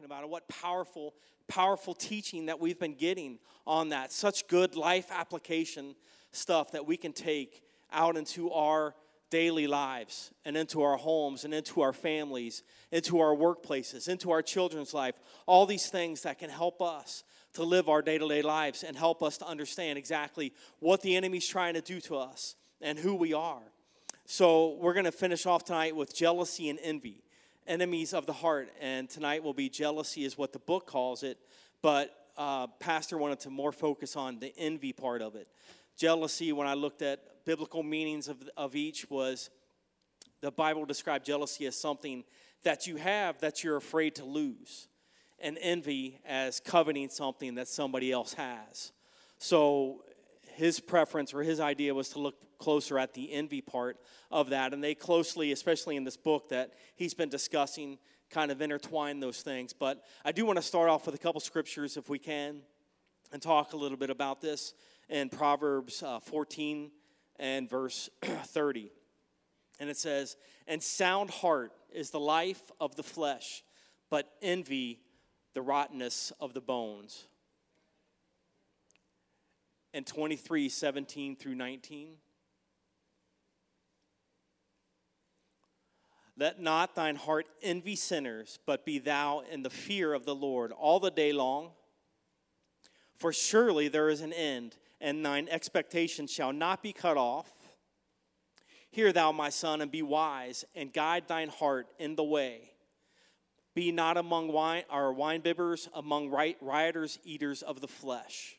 talking about and what powerful, powerful teaching that we've been getting on that. Such good life application stuff that we can take out into our daily lives and into our homes and into our families, into our workplaces, into our children's life. All these things that can help us to live our day to day lives and help us to understand exactly what the enemy's trying to do to us and who we are. So, we're going to finish off tonight with jealousy and envy, enemies of the heart. And tonight will be jealousy, is what the book calls it. But uh, Pastor wanted to more focus on the envy part of it. Jealousy, when I looked at biblical meanings of, of each was the Bible described jealousy as something that you have that you're afraid to lose, and envy as coveting something that somebody else has. So his preference or his idea was to look closer at the envy part of that, and they closely, especially in this book that he's been discussing, kind of intertwine those things. But I do want to start off with a couple scriptures, if we can, and talk a little bit about this in Proverbs uh, 14 and verse 30. And it says, And sound heart is the life of the flesh, but envy the rottenness of the bones. And 23, 17 through 19. Let not thine heart envy sinners, but be thou in the fear of the Lord all the day long. For surely there is an end and thine expectation shall not be cut off. Hear thou, my son, and be wise, and guide thine heart in the way. Be not among wine or among rioters, eaters of the flesh.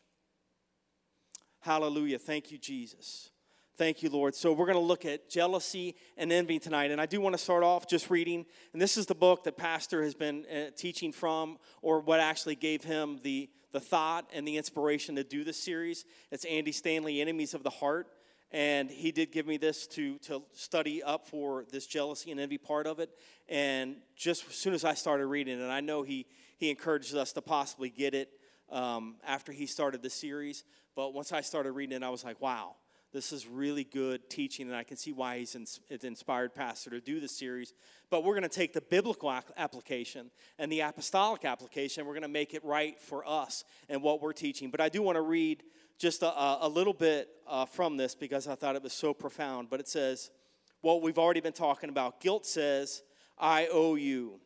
Hallelujah. Thank you, Jesus. Thank you, Lord. So, we're going to look at jealousy and envy tonight. And I do want to start off just reading. And this is the book that Pastor has been uh, teaching from, or what actually gave him the the thought and the inspiration to do this series. It's Andy Stanley, Enemies of the Heart. And he did give me this to, to study up for this jealousy and envy part of it. And just as soon as I started reading it, and I know he, he encouraged us to possibly get it um, after he started the series. But once I started reading it, I was like, wow, this is really good teaching, and I can see why he's inspired Pastor to do this series. But we're going to take the biblical application and the apostolic application, we're going to make it right for us and what we're teaching. But I do want to read just a, a little bit uh, from this because I thought it was so profound. But it says, what we've already been talking about guilt says, I owe you.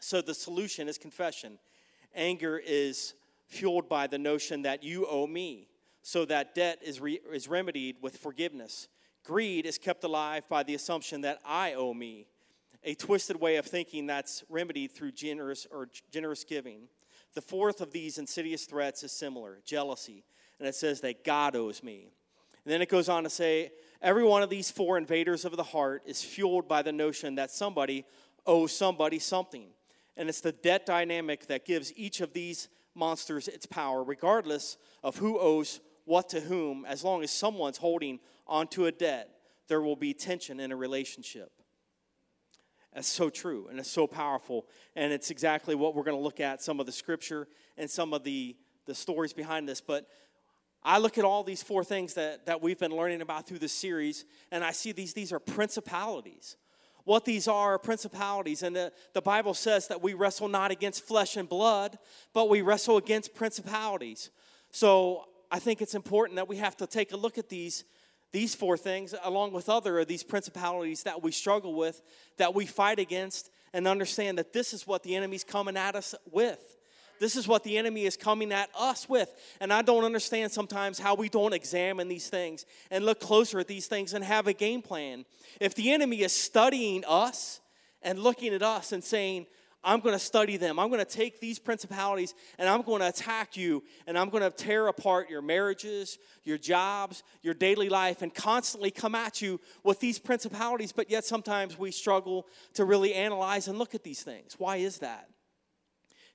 So the solution is confession. Anger is fueled by the notion that you owe me so that debt is, re- is remedied with forgiveness. Greed is kept alive by the assumption that I owe me, a twisted way of thinking that's remedied through generous or generous giving. The fourth of these insidious threats is similar jealousy, and it says that God owes me. And then it goes on to say, every one of these four invaders of the heart is fueled by the notion that somebody owes somebody something. And it's the debt dynamic that gives each of these monsters its power, regardless of who owes what to whom, as long as someone's holding onto a debt, there will be tension in a relationship. That's so true and it's so powerful. And it's exactly what we're going to look at some of the scripture and some of the, the stories behind this. But I look at all these four things that, that we've been learning about through this series, and I see these, these are principalities. What these are, are principalities. And the, the Bible says that we wrestle not against flesh and blood, but we wrestle against principalities. So I think it's important that we have to take a look at these these four things along with other of these principalities that we struggle with that we fight against and understand that this is what the enemy's coming at us with. This is what the enemy is coming at us with. And i don't understand sometimes how we don't examine these things and look closer at these things and have a game plan. If the enemy is studying us and looking at us and saying I'm going to study them. I'm going to take these principalities and I'm going to attack you and I'm going to tear apart your marriages, your jobs, your daily life, and constantly come at you with these principalities. But yet sometimes we struggle to really analyze and look at these things. Why is that?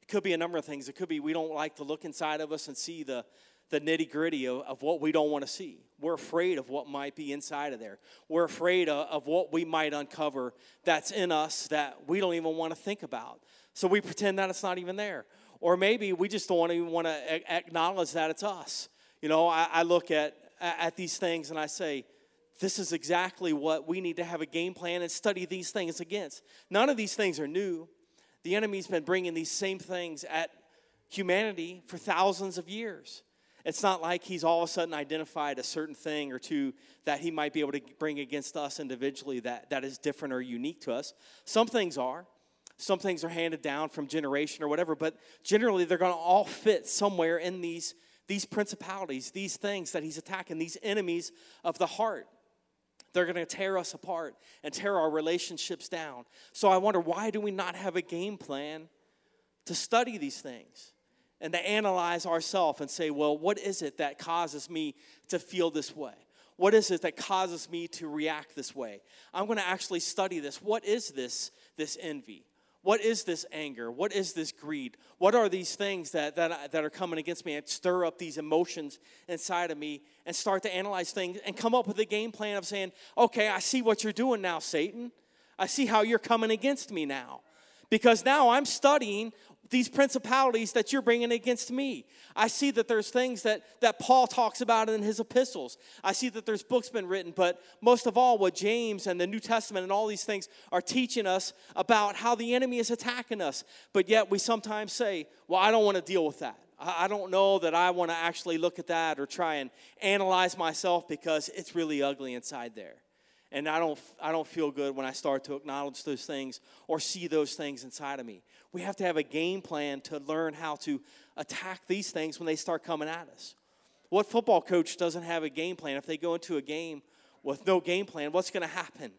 It could be a number of things. It could be we don't like to look inside of us and see the, the nitty gritty of, of, what we don't want to see. We're afraid of what might be inside of there. We're afraid of, of what we might uncover that's in us that we don't even want to think about. So we pretend that it's not even there. Or maybe we just don't even want to acknowledge that it's us. You know, I, I look at, at these things and I say, this is exactly what we need to have a game plan and study these things against. None of these things are new. The enemy's been bringing these same things at humanity for thousands of years. It's not like he's all of a sudden identified a certain thing or two that he might be able to bring against us individually that, that is different or unique to us. Some things are. Some things are handed down from generation or whatever, but generally they're going to all fit somewhere in these, these principalities, these things that he's attacking, these enemies of the heart. They're going to tear us apart and tear our relationships down. So I wonder why do we not have a game plan to study these things? And to analyze ourselves and say, well, what is it that causes me to feel this way? What is it that causes me to react this way? I'm going to actually study this. What is this this envy? What is this anger? What is this greed? What are these things that, that, uh, that are coming against me and stir up these emotions inside of me and start to analyze things and come up with a game plan of saying, okay, I see what you're doing now, Satan. I see how you're coming against me now because now I'm studying these principalities that you're bringing against me. I see that there's things that, that Paul talks about in his epistles. I see that there's books been written, but most of all, what James and the New Testament and all these things are teaching us about how the enemy is attacking us. But yet we sometimes say, well, I don't want to deal with that. I don't know that I want to actually look at that or try and analyze myself because it's really ugly inside there and I don't, I don't feel good when I start to acknowledge those things or see those things inside of me. We have to have a game plan to learn how to attack these things when they start coming at us. What football coach doesn't have a game plan? If they go into a game with no game plan, what's going to happen?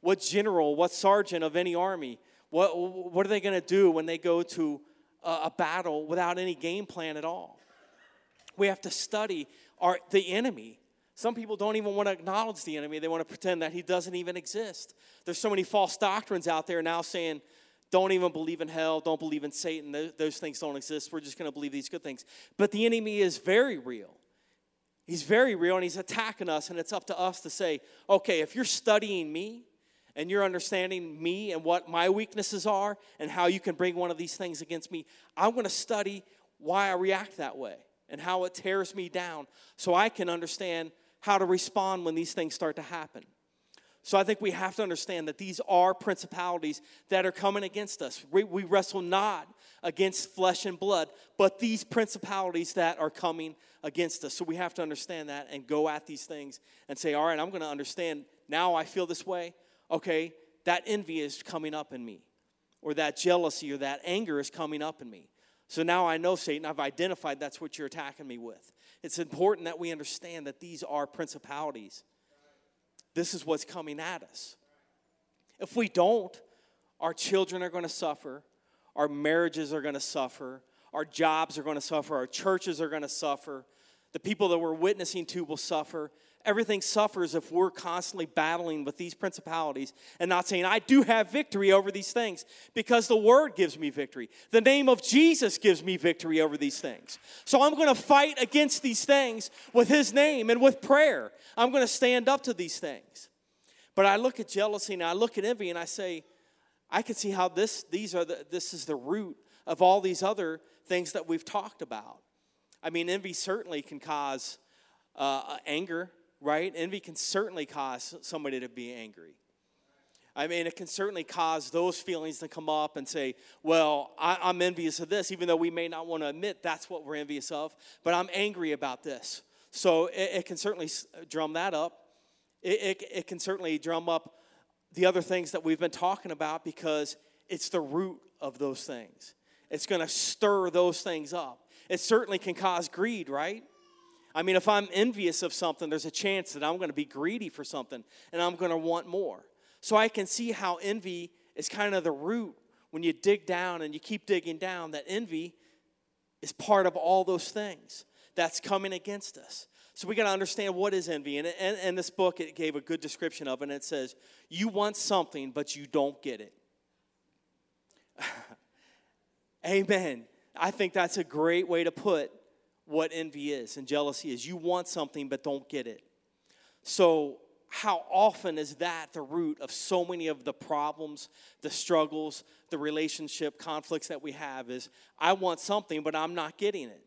What general, what sergeant of any army, what, what are they going to do when they go to a, a battle without any game plan at all? We have to study our, the enemy some people don't even want to acknowledge the enemy. They want to pretend that he doesn't even exist. There's so many false doctrines out there now saying, don't even believe in hell, don't believe in Satan. Those, things don't exist. We're just going to believe these good things. But the enemy is very real. He's very real and he's attacking us, and it's up to us to say, okay, if you're studying me and you're understanding me and what my weaknesses are and how you can bring one of these things against me, I'm going to study why I react that way and how it tears me down so I can understand how to respond when these things start to happen. So I think we have to understand that these are principalities that are coming against us. We, we, wrestle not against flesh and blood, but these principalities that are coming against us. So we have to understand that and go at these things and say, all right, I'm going to understand. Now I feel this way. Okay, that envy is coming up in me, or that jealousy or that anger is coming up in me. So now I know, Satan, I've identified that's what you're attacking me with. It's important that we understand that these are principalities. This is what's coming at us. If we don't, our children are going to suffer, our marriages are going to suffer, our jobs are going to suffer, our churches are going to suffer, the people that we're witnessing to will suffer, everything suffers if we're constantly battling with these principalities and not saying, I do have victory over these things because the Word gives me victory. The name of Jesus gives me victory over these things. So I'm going to fight against these things with His name and with prayer. I'm going to stand up to these things. But I look at jealousy and I look at envy and I say, I can see how this, these are the, this is the root of all these other things that we've talked about. I mean, envy certainly can cause uh, anger right? Envy can certainly cause somebody to be angry. I mean, it can certainly cause those feelings to come up and say, Well, I, am envious of this, even though we may not want to admit that's what we're envious of, but I'm angry about this. So it, it can certainly drum that up. It, it, it can certainly drum up the other things that we've been talking about because it's the root of those things. It's going to stir those things up. It certainly can cause greed, right? I mean, if I'm envious of something, there's a chance that I'm going to be greedy for something and I'm going to want more. So I can see how envy is kind of the root when you dig down and you keep digging down, that envy is part of all those things that's coming against us. So we got to understand what is envy. And in this book, it gave a good description of it. And it says, You want something, but you don't get it. Amen. I think that's a great way to put what envy is and jealousy is. You want something but don't get it. So, how often is that the root of so many of the problems, the struggles, the relationship conflicts that we have? Is I want something but I'm not getting it.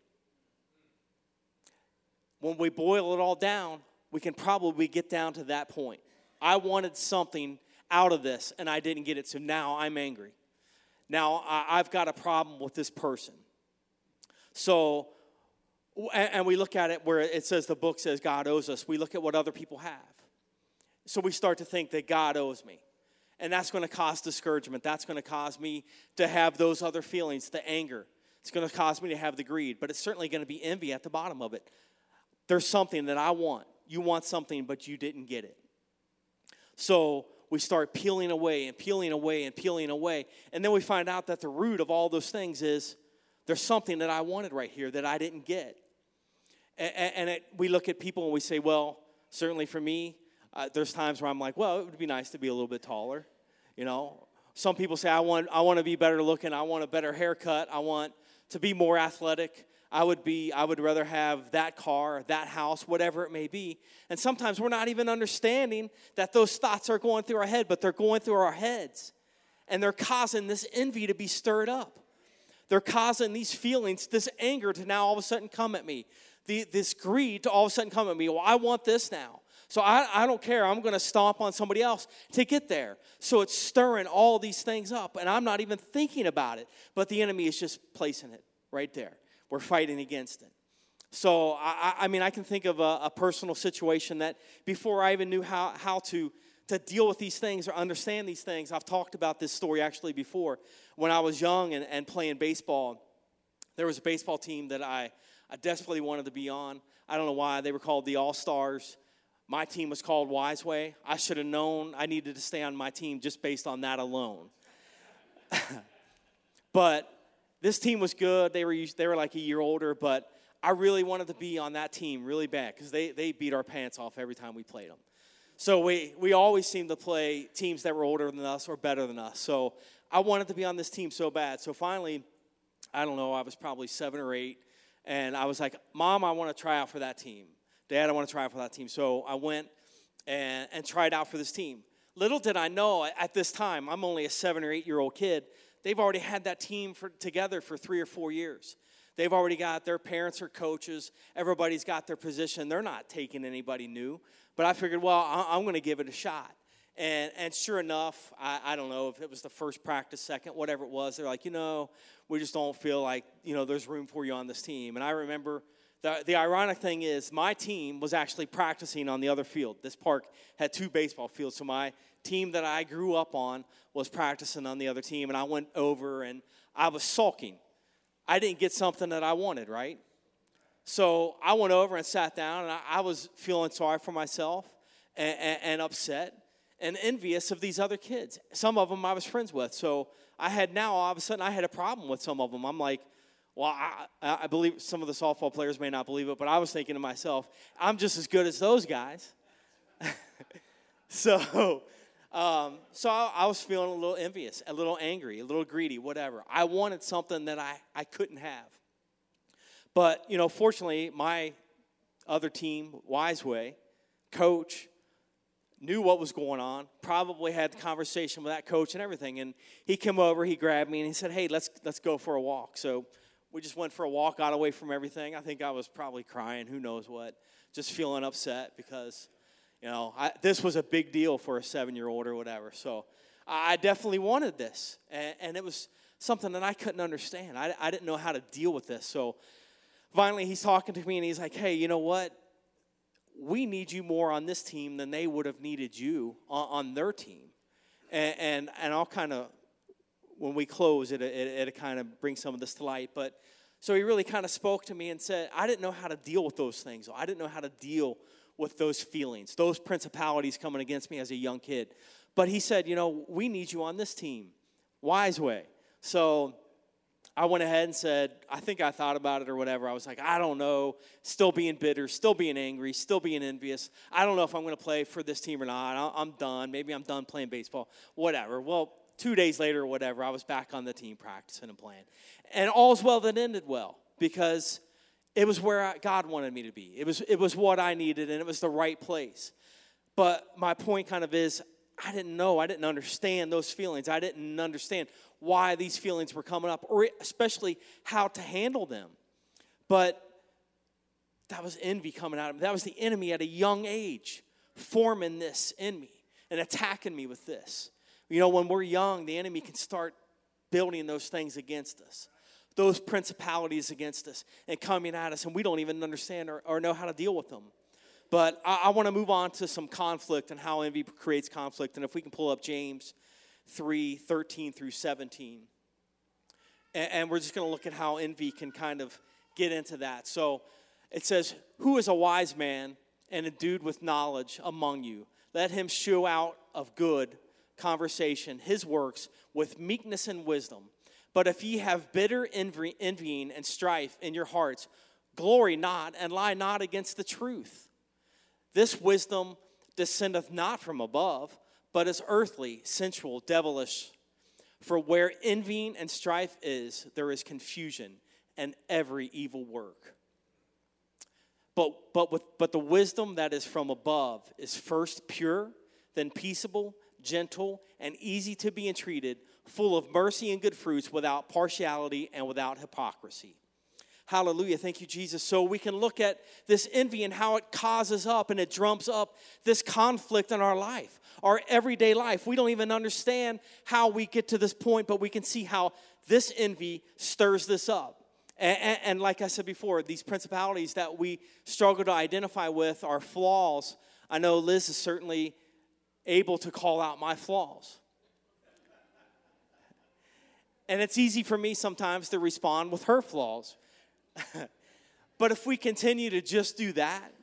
When we boil it all down, we can probably get down to that point. I wanted something out of this and I didn't get it, so now I'm angry. Now, I, have got a problem with this person. So, and, we look at it where it says the book says God owes us. We look at what other people have. So we start to think that God owes me. And that's going to cause discouragement. That's going to cause me to have those other feelings, the anger. It's going to cause me to have the greed, but it's certainly going to be envy at the bottom of it. There's something that I want. You want something, but you didn't get it. So we start peeling away and peeling away and peeling away. And then we find out that the root of all those things is there's something that I wanted right here that I didn't get. And, and it, we look at people and we say, well, certainly for me, uh, there's times where I'm like, well, it would be nice to be a little bit taller. You know, some people say, I want, I want to be better looking. I want a better haircut. I want to be more athletic. I would be, I would rather have that car, that house, whatever it may be. And sometimes we're not even understanding that those thoughts are going through our head, but they're going through our heads. And they're causing this envy to be stirred up. They're causing these feelings, this anger to now all of a sudden come at me. The, this greed to all of a sudden come at me. Well, I want this now. So I, I don't care. I'm going to stomp on somebody else to get there. So it's stirring all these things up, and I'm not even thinking about it. But the enemy is just placing it right there. We're fighting against it. So I, I mean, I can think of a, a personal situation that before I even knew how, how to to deal with these things or understand these things. I've talked about this story actually before. When I was young and, and playing baseball, there was a baseball team that I, I desperately wanted to be on. I don't know why. They were called the All Stars. My team was called Wiseway. I should have known I needed to stay on my team just based on that alone. but this team was good. They were, they were like a year older, but I really wanted to be on that team really bad because they, they beat our pants off every time we played them. So we, we always seemed to play teams that were older than us or better than us. So I wanted to be on this team so bad. So finally, I don't know, I was probably seven or eight, and I was like, Mom, I want to try out for that team. Dad, I want to try out for that team. So I went and, and tried out for this team. Little did I know at this time, I'm only a seven or eight year old kid, they've already had that team for, together for three or four years. They've already got their parents or coaches, everybody's got their position. They're not taking anybody new. But I figured, well, I'm going to give it a shot. And, and sure enough, I, I don't know if it was the first practice, second, whatever it was, they're like, you know, we just don't feel like, you know, there's room for you on this team. And I remember the, the ironic thing is, my team was actually practicing on the other field. This park had two baseball fields. So my team that I grew up on was practicing on the other team. And I went over and I was sulking. I didn't get something that I wanted, right? So I went over and sat down, and I, I was feeling sorry for myself and, and, and, upset and envious of these other kids. Some of them I was friends with. So I had now, all of a sudden, I had a problem with some of them. I'm like, well, I, I believe some of the softball players may not believe it, but I was thinking to myself, I'm just as good as those guys. so, um, so I, I, was feeling a little envious, a little angry, a little greedy, whatever. I wanted something that I, I couldn't have. But, you know, fortunately, my other team, Wiseway, coach, knew what was going on, probably had the conversation with that coach and everything. And he came over, he grabbed me, and he said, Hey, let's, let's go for a walk. So we just went for a walk, got away from everything. I think I was probably crying, who knows what, just feeling upset because, you know, I, this was a big deal for a seven year old or whatever. So I definitely wanted this. And, and, it was something that I couldn't understand. I, I didn't know how to deal with this. So finally he's talking to me and he's like, hey, you know what? We need you more on this team than they would have needed you on, on their team. And, and, and I'll kind of, when we close, it, it, it kind of brings some of this to light. But so he really kind of spoke to me and said, I didn't know how to deal with those things. I didn't know how to deal with those feelings, those principalities coming against me as a young kid. But he said, you know, we need you on this team. Wiseway. So I went ahead and said, I think I thought about it or whatever. I was like, I don't know. Still being bitter, still being angry, still being envious. I don't know if I'm going to play for this team or not. I'm done. Maybe I'm done playing baseball. Whatever. Well, two days later or whatever, I was back on the team practicing and playing. And all's well that ended well because it was where God wanted me to be. It was, it was what I needed and it was the right place. But my point kind of is I didn't know, I didn't understand those feelings. I didn't understand why these feelings were coming up, or especially how to handle them. But that was envy coming out of me. That was the enemy at a young age forming this in me and attacking me with this. You know, when we're young, the enemy can start building those things against us, those principalities against us, and coming at us, and we don't even understand or, or know how to deal with them. But I, I want to move on to some conflict and how envy creates conflict. And if we can pull up James 3 13 through 17. And, and we're just going to look at how envy can kind of get into that. So it says, Who is a wise man and endued with knowledge among you? Let him shew out of good conversation his works with meekness and wisdom. But if ye have bitter envy, envying and strife in your hearts, glory not and lie not against the truth. This wisdom descendeth not from above, but is earthly, sensual, devilish. For where envying and strife is, there is confusion and every evil work. But, but, with, but the wisdom that is from above is first pure, then peaceable, gentle, and easy to be entreated, full of mercy and good fruits, without partiality and without hypocrisy. Hallelujah. Thank you, Jesus. So we can look at this envy and how it causes up and it drums up this conflict in our life, our everyday life. We don't even understand how we get to this point, but we can see how this envy stirs this up. And, and, and, like I said before, these principalities that we struggle to identify with are flaws. I know Liz is certainly able to call out my flaws. And it's easy for me sometimes to respond with her flaws. but if we continue to just do that,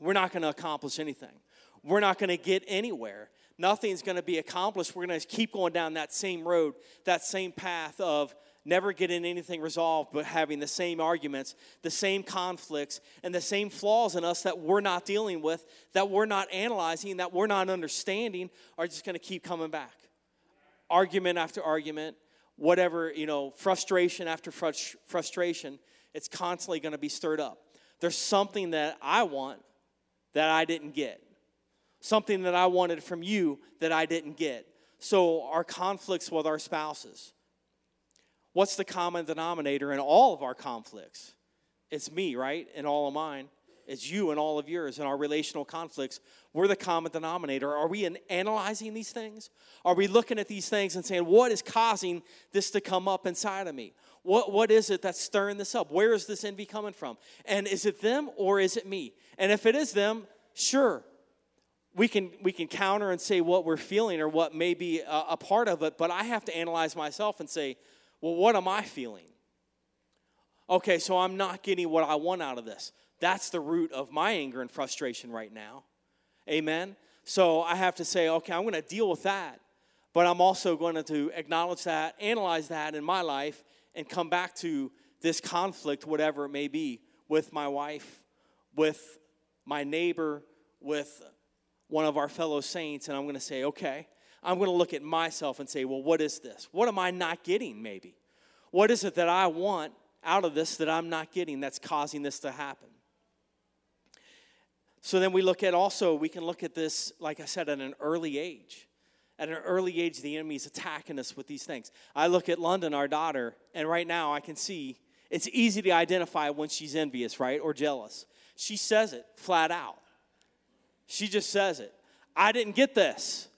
we're not going to accomplish anything. We're not going to get anywhere. Nothing's going to be accomplished. We're going to keep going down that same road, that same path of never getting anything resolved, but having the same arguments, the same conflicts, and the same flaws in us that we're not dealing with, that we're not analyzing, that we're not understanding, are just going to keep coming back. Argument after argument, whatever, you know, frustration after frust- frustration, it's constantly going to be stirred up. There's something that I want that I didn't get, something that I wanted from you that I didn't get. So, our conflicts with our spouses What's the common denominator in all of our conflicts? It's me, right? And all of mine. It's you and all of yours in our relational conflicts. We're the common denominator. Are we analyzing these things? Are we looking at these things and saying, what is causing this to come up inside of me? What, what is it that's stirring this up? Where is this envy coming from? And is it them or is it me? And if it is them, sure, we can we can counter and say what we're feeling or what may be a, a part of it but i have to analyze myself and say well, what am I feeling? Okay, so I'm not getting what I want out of this. That's the root of my anger and frustration right now. Amen? So I have to say, okay, I'm going to deal with that, but I'm also going to acknowledge that, analyze that in my life, and come back to this conflict, whatever it may be, with my wife, with my neighbor, with one of our fellow saints, and I'm going to say, okay, I'm going to look at myself and say, well, what is this? What am I not getting, maybe? What is it that I want out of this that I'm not getting that's causing this to happen? So then we look at also, we can look at this, like I said, at an early age. At an early age, the enemy's attacking us with these things. I look at London, our daughter, and right now I can see it's easy to identify when she's envious, right, or jealous. She says it flat out. She just says it. I didn't get this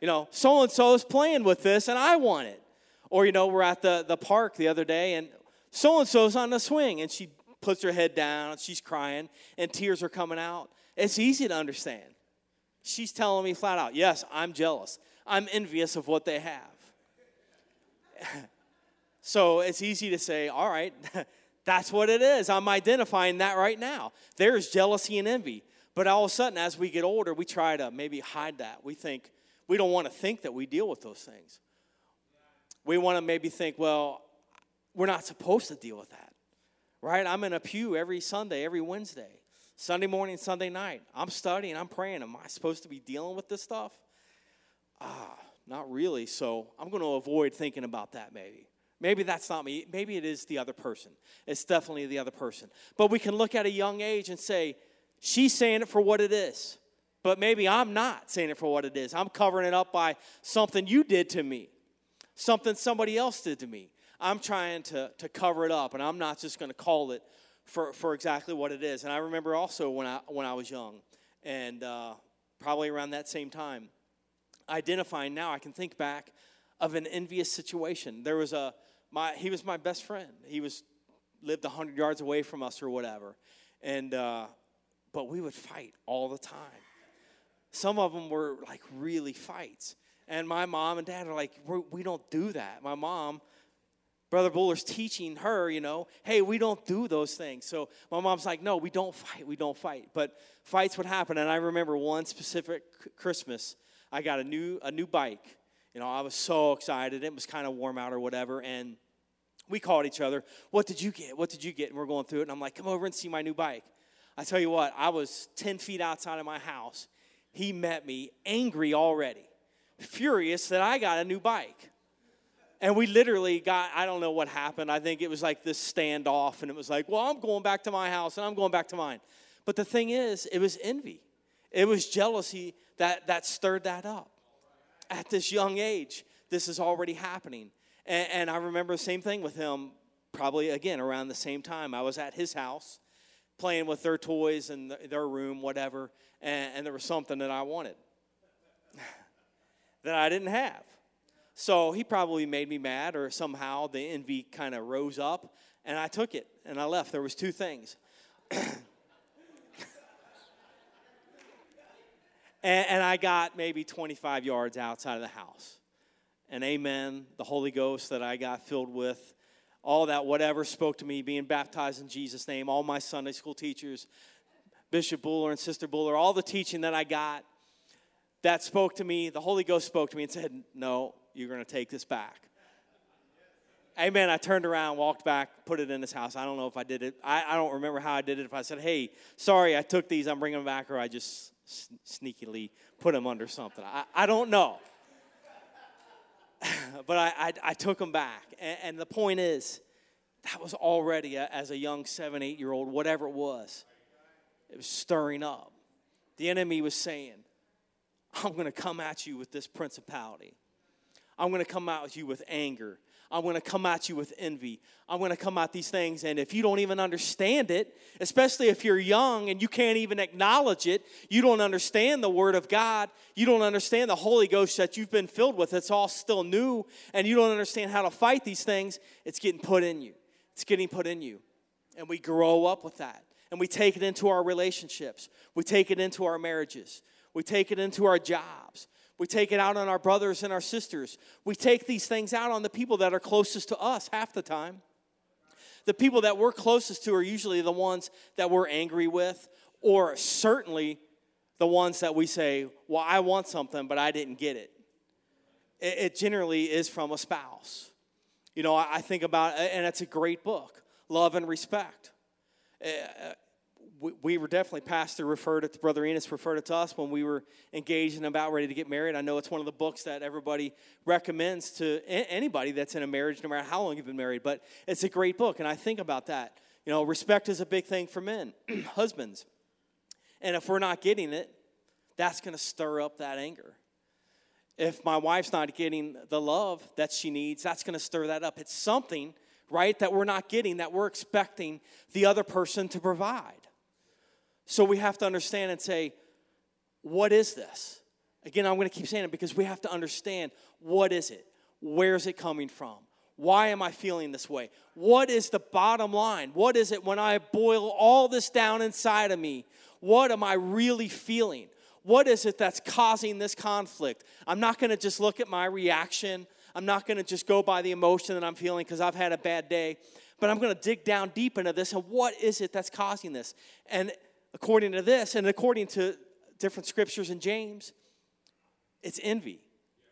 you know, so and so is playing with this and I want it. Or, you know, we're at the, the park the other day and so and so's on the swing and she puts her head down she's crying and tears are coming out. It's easy to understand. She's telling me flat out, yes, I'm jealous. I'm envious of what they have. so it's easy to say, all right, that's what it is. I'm identifying that right now. There's jealousy and envy. But all of a sudden, as we get older, we try to maybe hide that. We think, we don't want to think that we deal with those things. We want to maybe think, well, we're not supposed to deal with that, right? I'm in a pew every Sunday, every Wednesday, Sunday morning, Sunday night. I'm studying, I'm praying. Am I supposed to be dealing with this stuff? Ah, not really. So I'm going to avoid thinking about that maybe. Maybe that's not me. Maybe it is the other person. It's definitely the other person. But we can look at a young age and say, she's saying it for what it is but maybe I'm not saying it for what it is. I'm covering it up by something you did to me, something somebody else did to me. I'm trying to, to cover it up, and I'm not just going to call it for, for exactly what it is. And I remember also when I, when I was young, and uh, probably around that same time, identifying now, I can think back. of an envious situation. There was a my he was my best friend. He was lived hundred yards away from us or whatever, and uh, but we would fight all the time. Some of them were like really fights, and my mom and dad are like, we don't do that. My mom. Brother Buller's teaching her, you know, hey, we don't do those things. So my mom's like, no, we don't fight, we don't fight. But fights would happen. And I remember one specific Christmas, I got a new a new bike. You know, I was so excited. It was kind of warm out or whatever, and we called each other, What did you get? What did you get? And we're going through it. And I'm like, Come over and see my new bike. I tell you what, I was 10 feet outside of my house. He met me angry already, furious that I got a new bike. And we literally got, I don't know what happened. I think it was like this standoff, and it was like, well, I'm going back to my house and I'm going back to mine. But the thing is, it was envy, it was jealousy that, that stirred that up. At this young age, this is already happening. And, and I remember the same thing with him, probably again around the same time. I was at his house playing with their toys in their room, whatever, and, and there was something that I wanted that I didn't have. So he probably made me mad, or somehow the envy kind of rose up, and I took it and I left. There was two things. and, and I got maybe 25 yards outside of the house and amen, the Holy Ghost that I got filled with, all that whatever spoke to me, being baptized in Jesus' name, all my Sunday school teachers, Bishop Buller and Sister Buller, all the teaching that I got that spoke to me, the Holy Ghost spoke to me and said, No, you're going to take this back. Amen. I turned around, walked back, put it in his house. I don't know if I did it. I, I don't remember how I did it. If I said, hey, sorry, I took these, I'm bringing them back, or I just sneakily put them under something. I, I don't know. but I, I, I, took them back. And, and, the point is, that was already, a, as a young seven, eight year old, whatever it was, it was stirring up. The enemy was saying, I'm going to come at you with this principality. I'm going to come out with you with anger. I'm going to come at you with envy. I'm going to come at these things. And if you don't even understand it, especially if you're young and you can't even acknowledge it, you don't understand the Word of God, you don't understand the Holy Ghost that you've been filled with, it's all still new, and you don't understand how to fight these things, it's getting put in you. It's getting put in you. And we grow up with that. And we take it into our relationships, we take it into our marriages, we take it into our jobs. We take it out on our brothers and our sisters. We take these things out on the people that are closest to us half the time. The people that we're closest to are usually the ones that we're angry with, or certainly the ones that we say, Well, I want something, but I didn't get it. It, generally is from a spouse. You know, I think about, and it's a great book, Love and Respect. Eh, We, we were definitely pastor referred it to brother enos referred it to us when we were engaged and about ready to get married. I know it's one of the books that everybody recommends to anybody that's in a marriage no matter how long you've been married but it's a great book and i think about that. You know respect is a big thing for men husbands. And if we're not getting it that's going to stir up that anger. If my wife's not getting the love that she needs that's going to stir that up. It's something right that we're not getting that we're expecting the other person to provide so we have to understand and say, what is this? Again, I'm going to keep saying it because we have to understand what is it? Where is it coming from? Why am I feeling this way? What is the bottom line? What is it when I boil all this down inside of me? What am I really feeling? What is it that's causing this conflict? I'm not going to just look at my reaction. I'm not going to just go by the emotion that I'm feeling because I've had a bad day, but I'm going to dig down deep into this and what is it that's causing this? And according to this and according to different scriptures in James, it's envy,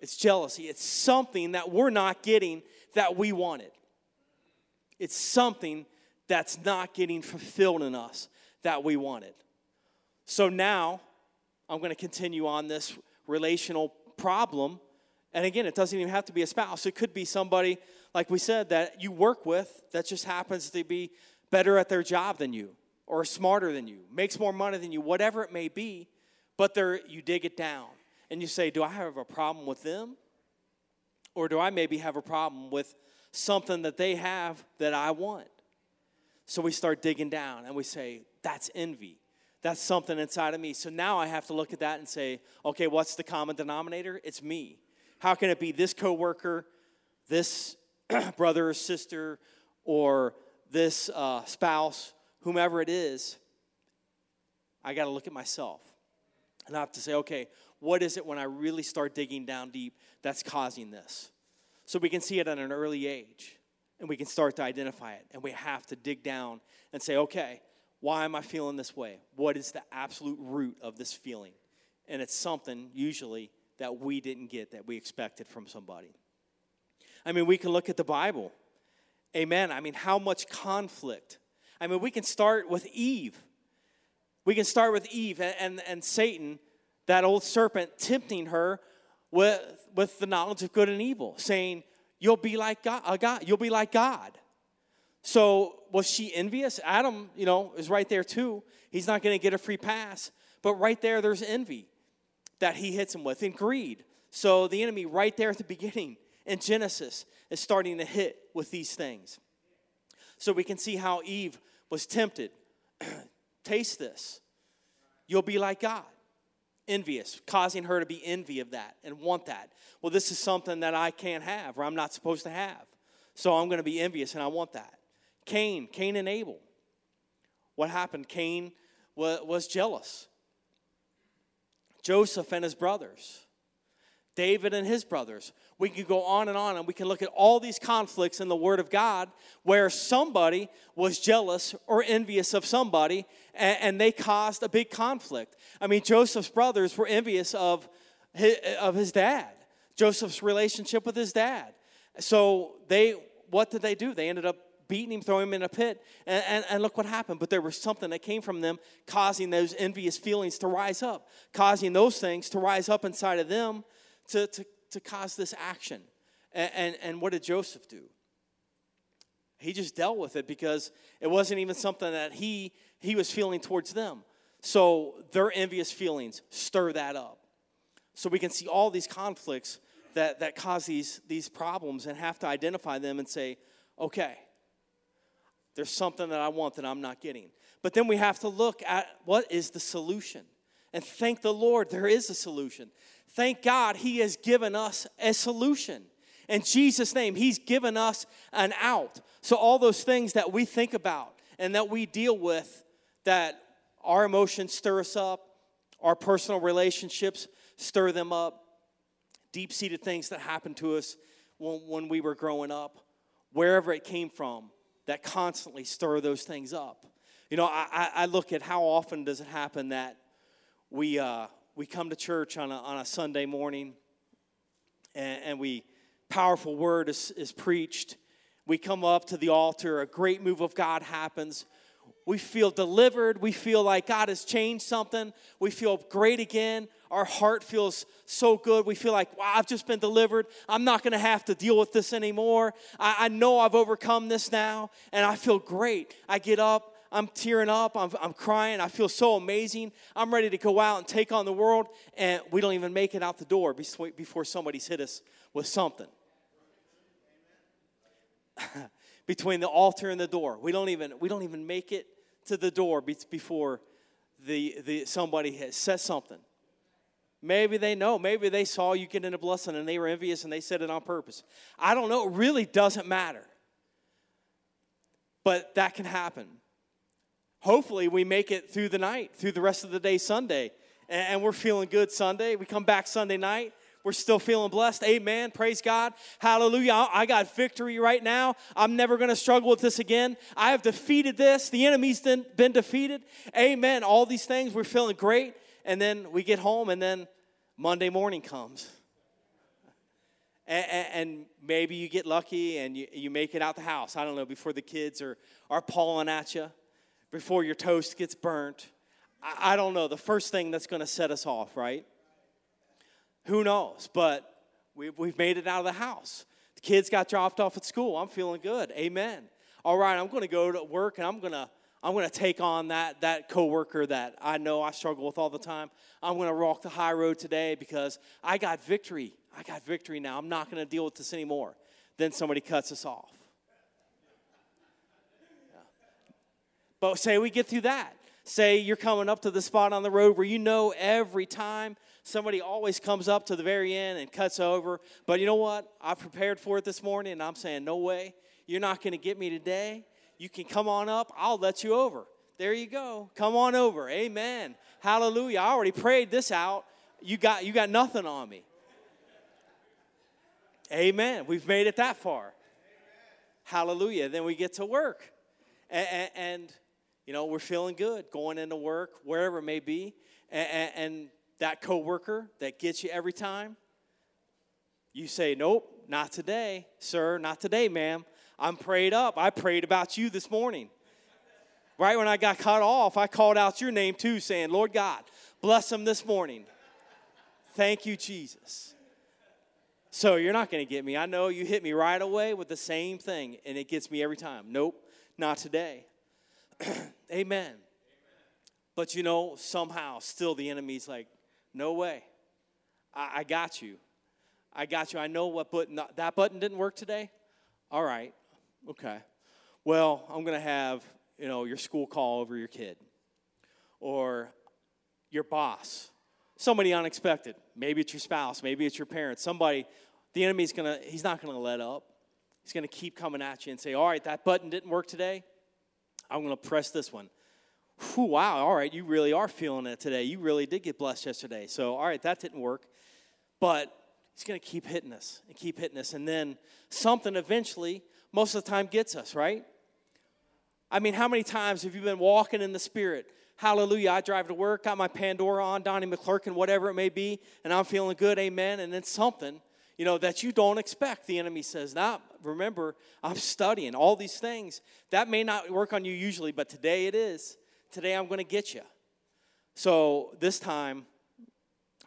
it's jealousy, it's something that we're not getting that we wanted. It's something that's not getting fulfilled in us that we wanted. So now I'm going to continue on this relational problem. And again, it doesn't even have to be a spouse, it could be somebody, like we said, that you work with that just happens to be better at their job than you or smarter than you, makes more money than you, whatever it may be, but there you dig it down and you say, Do I have a problem with them? Or do I maybe have a problem with something that they have that I want? So we start digging down and we say, That's envy. That's something inside of me. So now I have to look at that and say, Okay, what's the common denominator? It's me. How can it be this coworker, this brother or sister, or this uh, spouse, whomever it is? I got to look at myself. And I have to say, okay, what is it when I really start digging down deep that's causing this? So we can see it at an early age and we can start to identify it. And we have to dig down and say, okay, why am I feeling this way? What is the absolute root of this feeling? And it's something usually that we didn't get that we expected from somebody. I mean, we can look at the Bible. Amen. I mean, how much conflict? I mean, we can start with Eve. We can start with Eve and, and, and Satan, that old serpent, tempting her with, with the knowledge of good and evil, saying, You'll be like God, uh, God. You'll be like God. So was she envious? Adam, you know, is right there too. He's not going to get a free pass. But right there, there's envy that he hits him with, and greed. So the enemy, right there at the beginning in Genesis, is starting to hit with these things. So we can see how Eve was tempted. Taste this. You'll be like God. Envious, causing her to be envy of that and want that. Well, this is something that I can't have or I'm not supposed to have. So I'm going to be envious and I want that. Cain, Cain and Abel. What happened? Cain was jealous. Joseph and his brothers. David and his brothers. We can go on and on, and we can look at all these conflicts in the Word of God where somebody was jealous or envious of somebody, and, and they caused a big conflict. I mean, Joseph's brothers were envious of his, of his dad, Joseph's relationship with his dad. So they, what did they do? They ended up beating him, throwing him in a pit, and, and, and, look what happened. But there was something that came from them causing those envious feelings to rise up, causing those things to rise up inside of them to, to, to cause this action. And, and, and what did Joseph do? He just dealt with it because it wasn't even something that he, he was feeling towards them. So their envious feelings stir that up. So we can see all these conflicts that, that cause these, these problems and have to identify them and say, okay, there's something that I want that I'm not getting. But then we have to look at what is the solution. And thank the Lord, there is a solution. Thank God He has given us a solution. In Jesus' name, He's given us an out. So, all those things that we think about and that we deal with, that our emotions stir us up, our personal relationships stir them up, deep seated things that happened to us when, when we were growing up, wherever it came from, that constantly stir those things up. You know, I, I look at how often does it happen that we, uh, we come to church on a, on a Sunday morning and, and we, powerful word is, is preached. We come up to the altar, a great move of God happens. We feel delivered. We feel like God has changed something. We feel great again. Our heart feels so good. We feel like, wow, I've just been delivered. I'm not going to have to deal with this anymore. I, I know I've overcome this now, and I feel great. I get up, I'm tearing up. I'm, I'm crying. I feel so amazing. I'm ready to go out and take on the world. And we don't even make it out the door before somebody's hit us with something. Between the altar and the door. We don't even, we don't even make it to the door before the, the, somebody has said something. Maybe they know. Maybe they saw you get in a blessing and they were envious and they said it on purpose. I don't know. It really doesn't matter. But that can happen hopefully we make it through the night, through the rest of the day Sunday. And we're feeling good Sunday. We come back Sunday night. We're still feeling blessed. Amen. Praise God. Hallelujah. I got victory right now. I'm never going to struggle with this again. I have defeated this. The enemy's been defeated. Amen. All these things, we're feeling great. And then we get home, and then Monday morning comes. And, maybe you get lucky and you, you make it out the house. I don't know, before the kids are, are pawing at you before your toast gets burnt. I, I don't know, the first thing that's going to set us off, right? Who knows? But we, we've made it out of the house. The kids got dropped off at school. I'm feeling good. Amen. All right, I'm going to go to work and I'm going to I'm going to take on that that coworker that I know I struggle with all the time. I'm going to walk the high road today because I got victory. I got victory now. I'm not going to deal with this anymore. Then somebody cuts us off. But say we get through that. Say you're coming up to the spot on the road where you know every time somebody always comes up to the very end and cuts over. But you know what? I prepared for it this morning and I'm saying, no way. You're not going to get me today. You can come on up. I'll let you over. There you go. Come on over. Amen. Hallelujah. I already prayed this out. You got you got nothing on me. Amen. We've made it that far. Hallelujah. Then we get to work. And, and, and, you know, we're feeling good going into work, wherever it may be. And, and that coworker that gets you every time, you say, Nope, not today, sir, not today, ma'am. I'm prayed up. I prayed about you this morning. Right when I got cut off, I called out your name too, saying, Lord God, bless them this morning. Thank you, Jesus. So you're not going to get me. I know you hit me right away with the same thing, and it gets me every time. Nope, not today. Amen. But you know, somehow, still the enemy's like, no way. I, I got you. I got you. I know what button, that button didn't work today. All right, okay. Well, I'm going to have, you know, your school call over your kid or your boss somebody unexpected. Maybe it's your spouse, maybe it's your parents, somebody, the enemy's gonna, he's not gonna let up. He's gonna keep coming at you and say, All right, that button didn't work today. I'm gonna press this one. Whew, wow, all right, you really are feeling it today. You really did get blessed yesterday. So, all right, that didn't work. But he's gonna keep hitting us and keep hitting us. And then something eventually, most of the time, gets us, right? I mean, how many times have you been walking in the Spirit? Hallelujah. I drive to work, got my Pandora on, Donnie McClurkin, whatever it may be, and I'm feeling good. Amen. And then something, you know, that you don't expect. The enemy says, Now, remember, I'm studying all these things. That may not work on you usually, but today it is. Today I'm going to get you. So this time,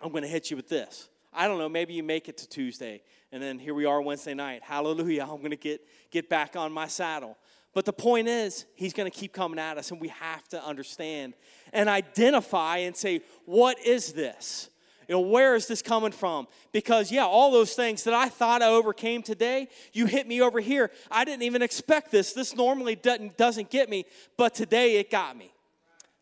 I'm going to hit you with this. I don't know, maybe you make it to Tuesday, and then here we are Wednesday night. Hallelujah. I'm going to get, get back on my saddle. But the point is, he's going to keep coming at us, and we have to understand and identify and say, what is this? You know, where is this coming from? Because, yeah, all those things that I thought I overcame today, you hit me over here. I didn't even expect this. This normally doesn't, doesn't get me, but today it got me.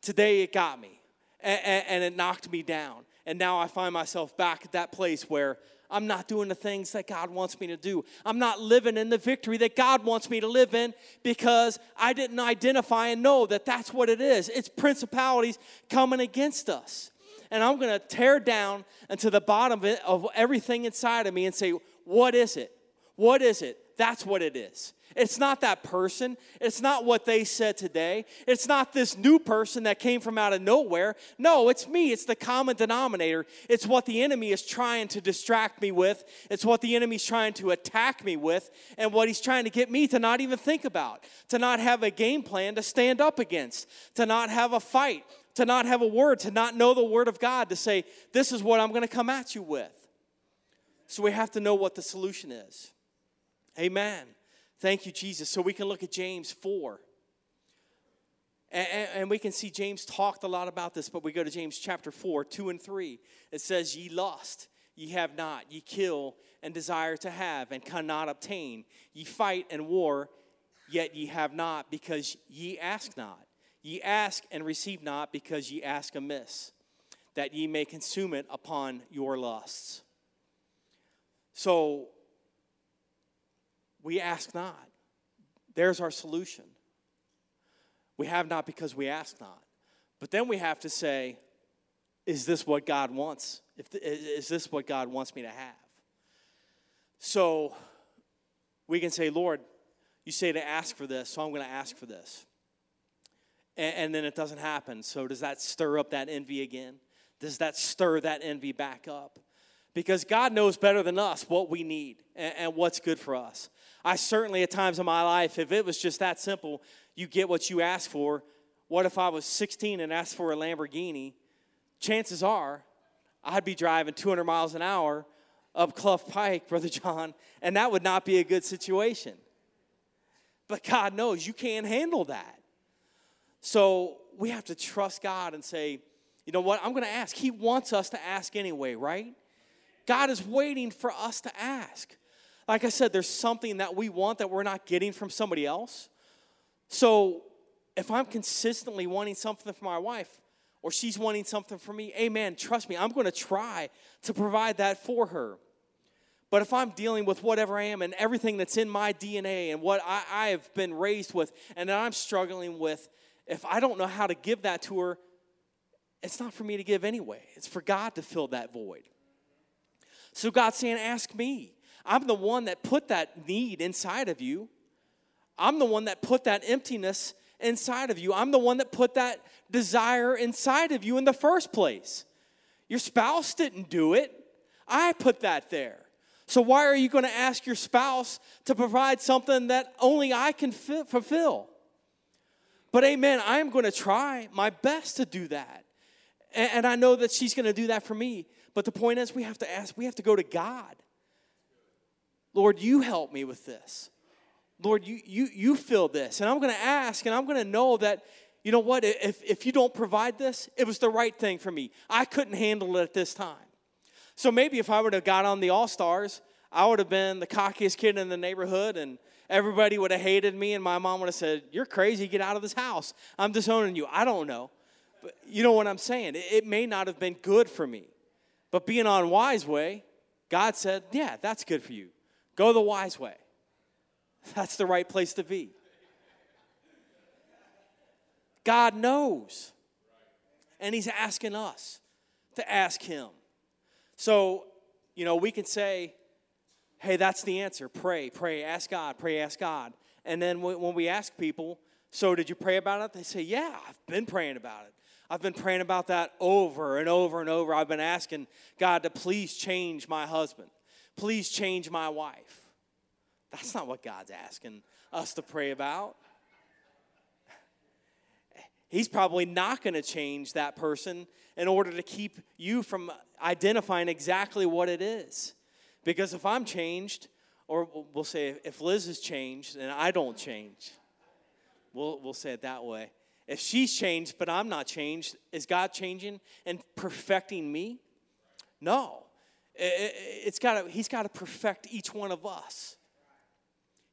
Today it got me. And, and, and it knocked me down. And now I find myself back at that place where I'm not doing the things that God wants me to do. I'm not living in the victory that God wants me to live in because I didn't identify and know that that's what it is. It's principalities coming against us. And I'm going to tear down into the bottom of, it, of everything inside of me and say, What is it? What is it? That's what it is. It's not that person. It's not what they said today. It's not this new person that came from out of nowhere. No, it's me. It's the common denominator. It's what the enemy is trying to distract me with. It's what the enemy's trying to attack me with, and what he's trying to get me to not even think about, to not have a game plan to stand up against, to not have a fight, to not have a word, to not know the word of God, to say, This is what I'm going to come at you with. So we have to know what the solution is. Amen. Thank you, Jesus. So we can look at James 4. And, we can see James talked a lot about this, but we go to James chapter 4, 2 and 3. It says, Ye lust, ye have not, ye kill and desire to have, and cannot obtain. Ye fight and war, yet ye have not, because ye ask not. Ye ask and receive not, because ye ask amiss, that ye may consume it upon your lusts. So we ask not. There's our solution. We have not because we ask not. But then we have to say, is this what God wants? If is this what God wants me to have? So we can say, Lord, you say to ask for this, so I'm going to ask for this. And, and then it doesn't happen. So does that stir up that envy again? Does that stir that envy back up? Because God knows better than us what we need and, and what's good for us. I certainly, at times in my life, if it was just that simple, you get what you ask for. What if I was 16 and asked for a Lamborghini? Chances are I'd be driving 200 miles an hour up Clough Pike, Brother John, and that would not be a good situation. But God knows you can't handle that. So we have to trust God and say, you know what, I'm going to ask. He wants us to ask anyway, right? God is waiting for us to ask. Like I said, there's something that we want that we're not getting from somebody else. So if I'm consistently wanting something for my wife or she's wanting something from me, amen, trust me, I'm going to try to provide that for her. But if I'm dealing with whatever I am and everything that's in my DNA and what I, I have been raised with and that I'm struggling with, if I don't know how to give that to her, it's not for me to give anyway. It's for God to fill that void. So God's saying, Ask me. I'm the one that put that need inside of you. I'm the one that put that emptiness inside of you. I'm the one that put that desire inside of you in the first place. Your spouse didn't do it, I put that there. So, why are you going to ask your spouse to provide something that only I can fulfill? But, amen, I am going to try my best to do that. And, I know that she's going to do that for me. But the point is, we have to ask, we have to go to God. Lord, you help me with this. Lord, you, you, you fill this. And I'm going to ask, and I'm going to know that, you know what, if, if you don't provide this, it was the right thing for me. I couldn't handle it at this time. So maybe if I would have got on the All Stars, I would have been the cockiest kid in the neighborhood, and everybody would have hated me, and my mom would have said, You're crazy, get out of this house. I'm disowning you. I don't know. But you know what I'm saying? It, it may not have been good for me. But being on Wiseway, God said, Yeah, that's good for you. Go the wise way. That's the right place to be. God knows. And He's asking us to ask Him. So, you know, we can say, hey, that's the answer. Pray, pray, ask God, pray, ask God. And then when we ask people, so did you pray about it? They say, yeah, I've been praying about it. I've been praying about that over and over and over. I've been asking God to please change my husband, please change my wife. That's not what God's asking us to pray about. He's probably not going to change that person in order to keep you from identifying exactly what it is. Because if I'm changed, or we'll say if Liz is changed and I don't change, we'll, we'll say it that way. If she's changed but I'm not changed, is God changing and perfecting me? No. It's got he's got to perfect each one of us.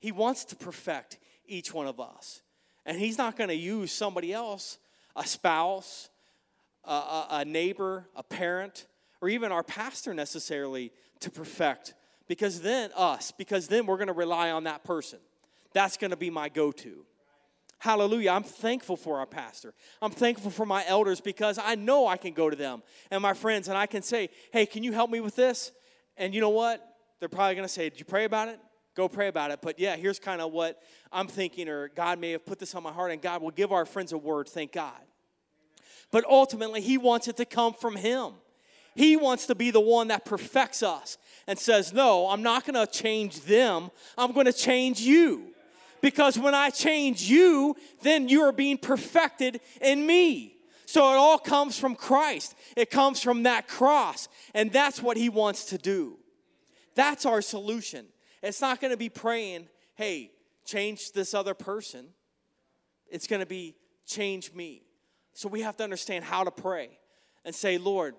He wants to perfect each one of us. And He's not going to use somebody else, a spouse, a, a, a neighbor, a parent, or even our pastor necessarily to perfect. Because then us because then we're going to rely on that person. That's going to be my go-to. Hallelujah. I'm thankful for our pastor. I'm thankful for my elders because i know i can go to them. And my friends and i can say hey can you help me with this? And you know what? They're probably going to say did you pray about it? Go pray about it. But yeah, here's kind of what I'm thinking, or God may have put this on my heart, and God will give our friends a word, thank God. But ultimately, He wants it to come from Him. He wants to be the one that perfects us and says, No, I'm not going to change them, I'm going to change you. Because when I change you, then you are being perfected in me. So it all comes from Christ. It comes from that cross. And that's what he wants to do. That's our solution. It's not going to be praying, hey, change this other person. It's going to be change me. So we have to understand how to pray and say, Lord,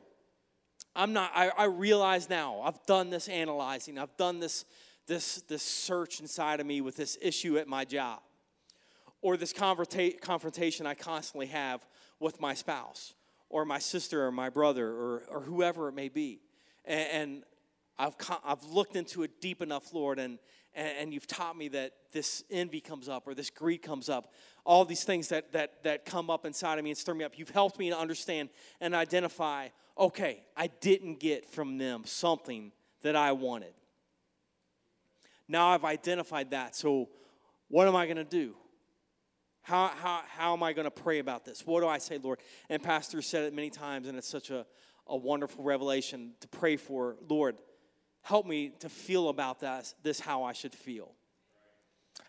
I'm not, I, I realize now, I've done this analyzing, I've done this, this, this search inside of me with this issue at my job or this confronta- confrontation I constantly have with my spouse or my sister or my brother or, or whoever it may be. And, and I've, I've looked into it deep enough, Lord, and, and, and you've taught me that this envy comes up or this greed comes up. All these things that, that, that come up inside of me and stir me up. You've helped me to understand and identify okay, I didn't get from them something that I wanted. Now I've identified that. So, what am I going to do? How, how, how am I going to pray about this? What do I say, Lord? And Pastor said it many times, and it's such a, a wonderful revelation to pray for, Lord help me to feel about this, this how I should feel.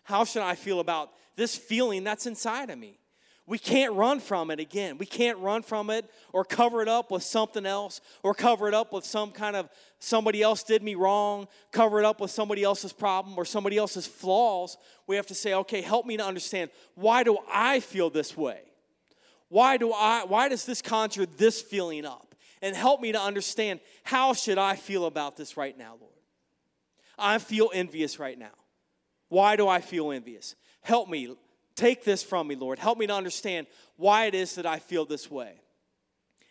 How should I feel about this feeling that's inside of me? We can't run from it again. We can't run from it or cover it up with something else or cover it up with some kind of somebody else did me wrong, cover it up with somebody else's problem or somebody else's flaws. We have to say, okay, help me to understand why do I feel this way? Why do I why does this conjure this feeling up? and help me to understand how should I feel about this right now, Lord? I feel envious right now. Why do I feel envious? Help me Take this from me, Lord. Help me to understand why it is that I feel this way.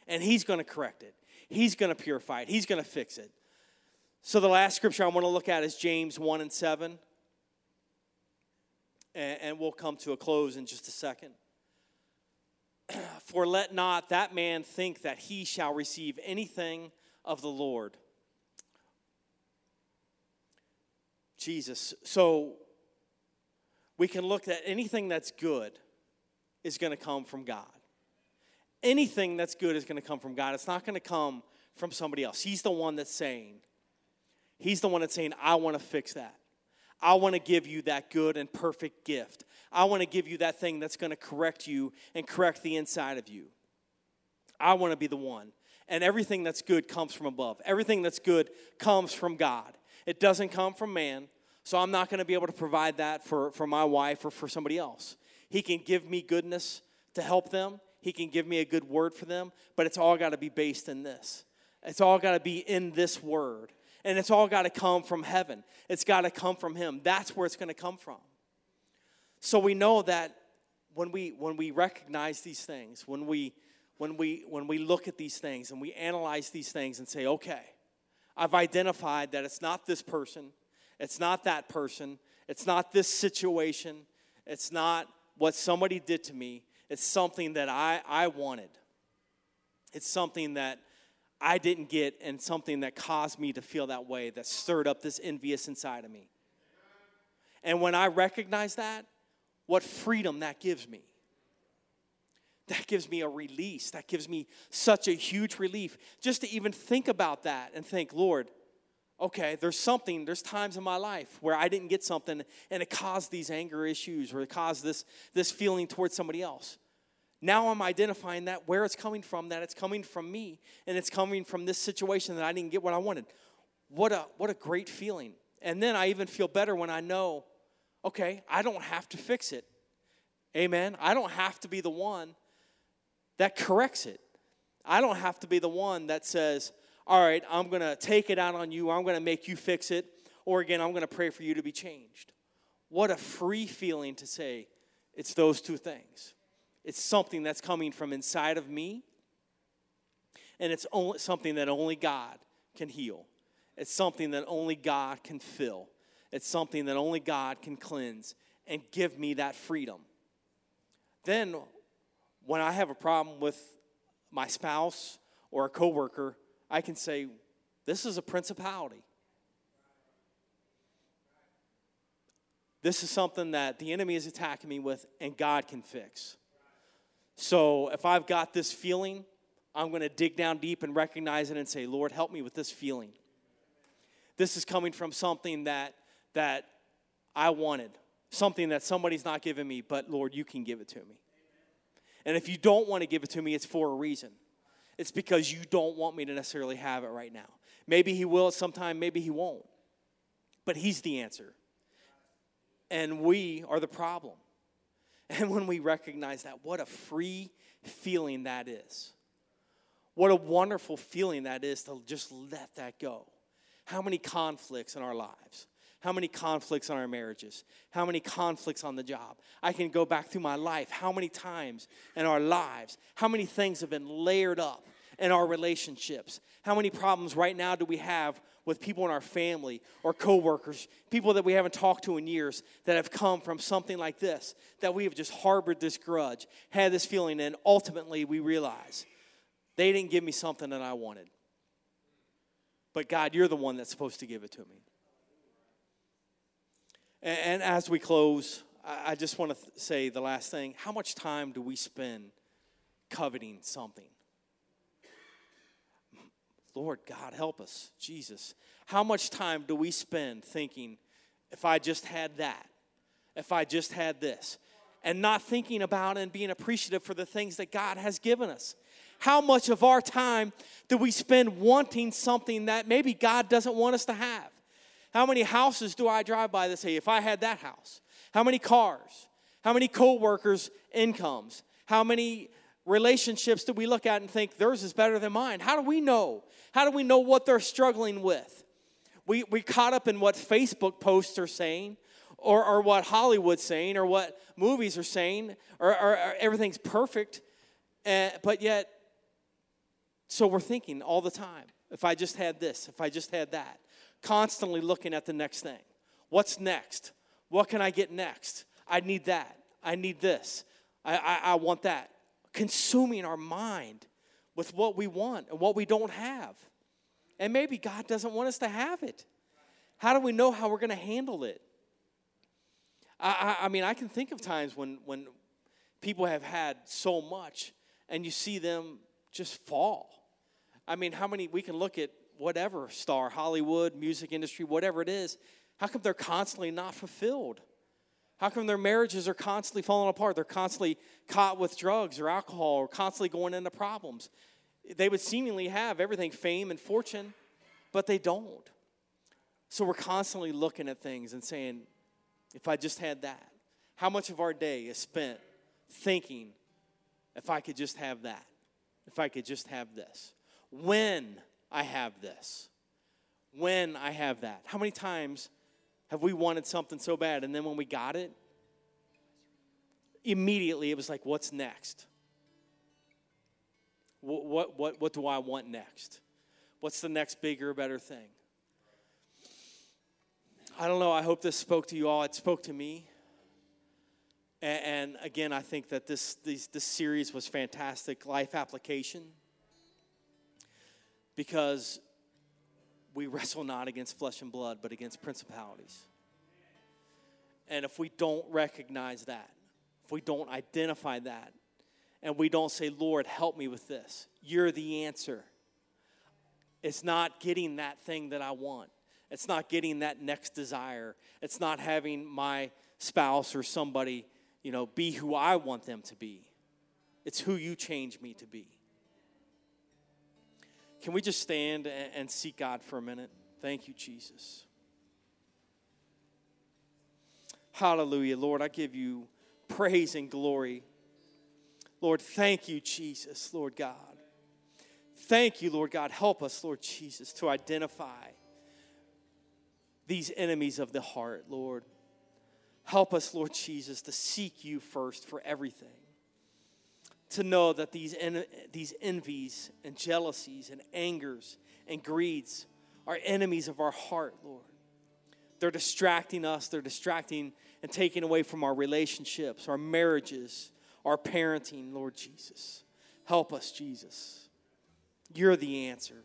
And He's going to correct it, He's going to purify it, He's going to fix it. So, the last scripture I want to look at is James 1 and 7. And, we'll come to a close in just a second. For let not that man think that he shall receive anything of the Lord. Jesus. So we can look at anything that's good is going to come from God. Anything that's good is going to come from God. It's not going to come from somebody else. He's the one that's saying, He's the one that's saying, I want to fix that. I want to give you that good and perfect gift. I want to give you that thing that's going to correct you and correct the inside of you. I want to be the one. And everything that's good comes from above. Everything that's good comes from God. It doesn't come from man. So I'm not going to be able to provide that for, for my wife or for somebody else. He can give me goodness to help them, He can give me a good word for them, but it's all got to be based in this. It's all got to be in this word. And it's all got to come from heaven. It's got to come from Him. That's where it's going to come from. So we know that when we when we recognize these things, when we when we when we look at these things and we analyze these things and say, okay, I've identified that it's not this person, it's not that person. It's not this situation. It's not what somebody did to me. It's something that I, I wanted. It's something that I didn't get and something that caused me to feel that way, that stirred up this envious inside of me. And when I recognize that, what freedom that gives me. That gives me a release. That gives me such a huge relief just to even think about that and think, Lord, okay, there's something, there's times in my life where I didn't get something and it caused these anger issues or it caused this, this feeling towards somebody else. Now I'm identifying that where it's coming from, that it's coming from me and it's coming from this situation that I didn't get what I wanted. What a, what a great feeling. And then I even feel better when I know, okay, I don't have to fix it. Amen. I don't have to be the one that corrects it. I don't have to be the one that says, all right, I'm going to take it out on you, I'm going to make you fix it, or again, I'm going to pray for you to be changed. What a free feeling to say it's those two things. It's something that's coming from inside of me, and it's only something that only God can heal. It's something that only God can fill. It's something that only God can cleanse and give me that freedom. Then, when I have a problem with my spouse or a coworker, I can say, This is a principality. This is something that the enemy is attacking me with, and God can fix. So if I've got this feeling, I'm going to dig down deep and recognize it and say, Lord, help me with this feeling. This is coming from something that that I wanted, something that somebody's not giving me, but Lord, you can give it to me. And if you don't want to give it to me, it's for a reason. It's because you don't want me to necessarily have it right now. Maybe He will at some time, maybe He won't. But He's the answer. And we are the problem. And when we recognize that, what a free feeling that is. What a wonderful feeling that is to just let that go. How many conflicts in our lives? How many conflicts on our marriages? How many conflicts on the job? I can go back through my life. How many times in our lives? How many things have been layered up in our relationships? How many problems right now do we have with people in our family or coworkers, people that we haven't talked to in years that have come from something like this, that we have just harbored this grudge, had this feeling, and ultimately we realize they didn't give me something that I wanted. But God, you're the one that's supposed to give it to me. And, as we close, I just want to say the last thing. How much time do we spend coveting something? Lord God, help us, Jesus. How much time do we spend thinking, if I just had that, if I just had this, and not thinking about and being appreciative for the things that God has given us? How much of our time do we spend wanting something that maybe God doesn't want us to have? How many houses do I drive by that say, if I had that house? How many cars? How many co workers' incomes? How many relationships do we look at and think theirs is better than mine? How do we know? How do we know what they're struggling with? We, we caught up in what Facebook posts are saying or, or what Hollywood's saying or what movies are saying, or, or, or everything's perfect. Uh, but yet, so we're thinking all the time if I just had this, if I just had that, constantly looking at the next thing. What's next? What can I get next? I need that. I need this. I, I, I want that. Consuming our mind with what we want and what we don't have. And maybe God doesn't want us to have it. How do we know how we're going to handle it? I, I, I, mean, I can think of times when, when people have had so much and you see them just fall. I mean, how many, we can look at whatever star, Hollywood, music industry, whatever it is, how come they're constantly not fulfilled? How come their marriages are constantly falling apart? They're constantly caught with drugs or alcohol or constantly going into problems. They would seemingly have everything fame and fortune, but they don't. So we're constantly looking at things and saying, if I just had that, how much of our day is spent thinking, if I could just have that, if I could just have this, when I have this, when I have that. How many times have we wanted something so bad and then when we got it, immediately it was like, what's next? What, what, what, what do I want next? What's the next bigger, better thing? I don't know. I hope this spoke to you all. It spoke to me. And, again, I think that this, this, this series was fantastic life application because we wrestle not against flesh and blood, but against principalities. And if we don't recognize that, if we don't identify that, and we don't say, Lord, help me with this, you're the answer. It's not getting that thing that I want. It's not getting that next desire. It's not having my spouse or somebody, you know, be who I want them to be. It's who you change me to be. Can we just stand and seek God for a minute? Thank you, Jesus. Hallelujah. Lord, I give you praise and glory. Lord, thank you, Jesus, Lord God. Thank you, Lord God. Help us, Lord Jesus, to identify these enemies of the heart, Lord. Help us, Lord Jesus, to seek you first for everything to know that these, en- these envies and jealousies and angers and greeds are enemies of our heart, Lord. They're distracting us, they're distracting and taking away from our relationships, our marriages, our parenting, Lord Jesus. Help us, Jesus. You're the answer.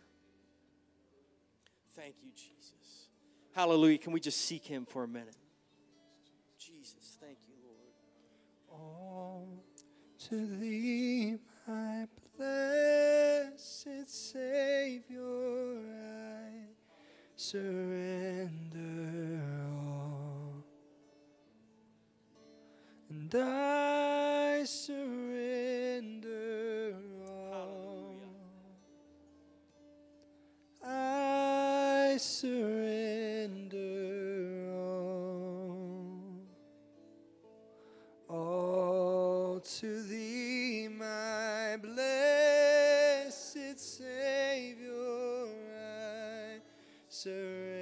Thank you, Jesus. Hallelujah. Can we just seek Him for a minute? Jesus, thank you, Lord. Oh to thee, my blessed Savior, I surrender all. And I surrender all. I surrender. To thee, my blessed Savior, I surrender.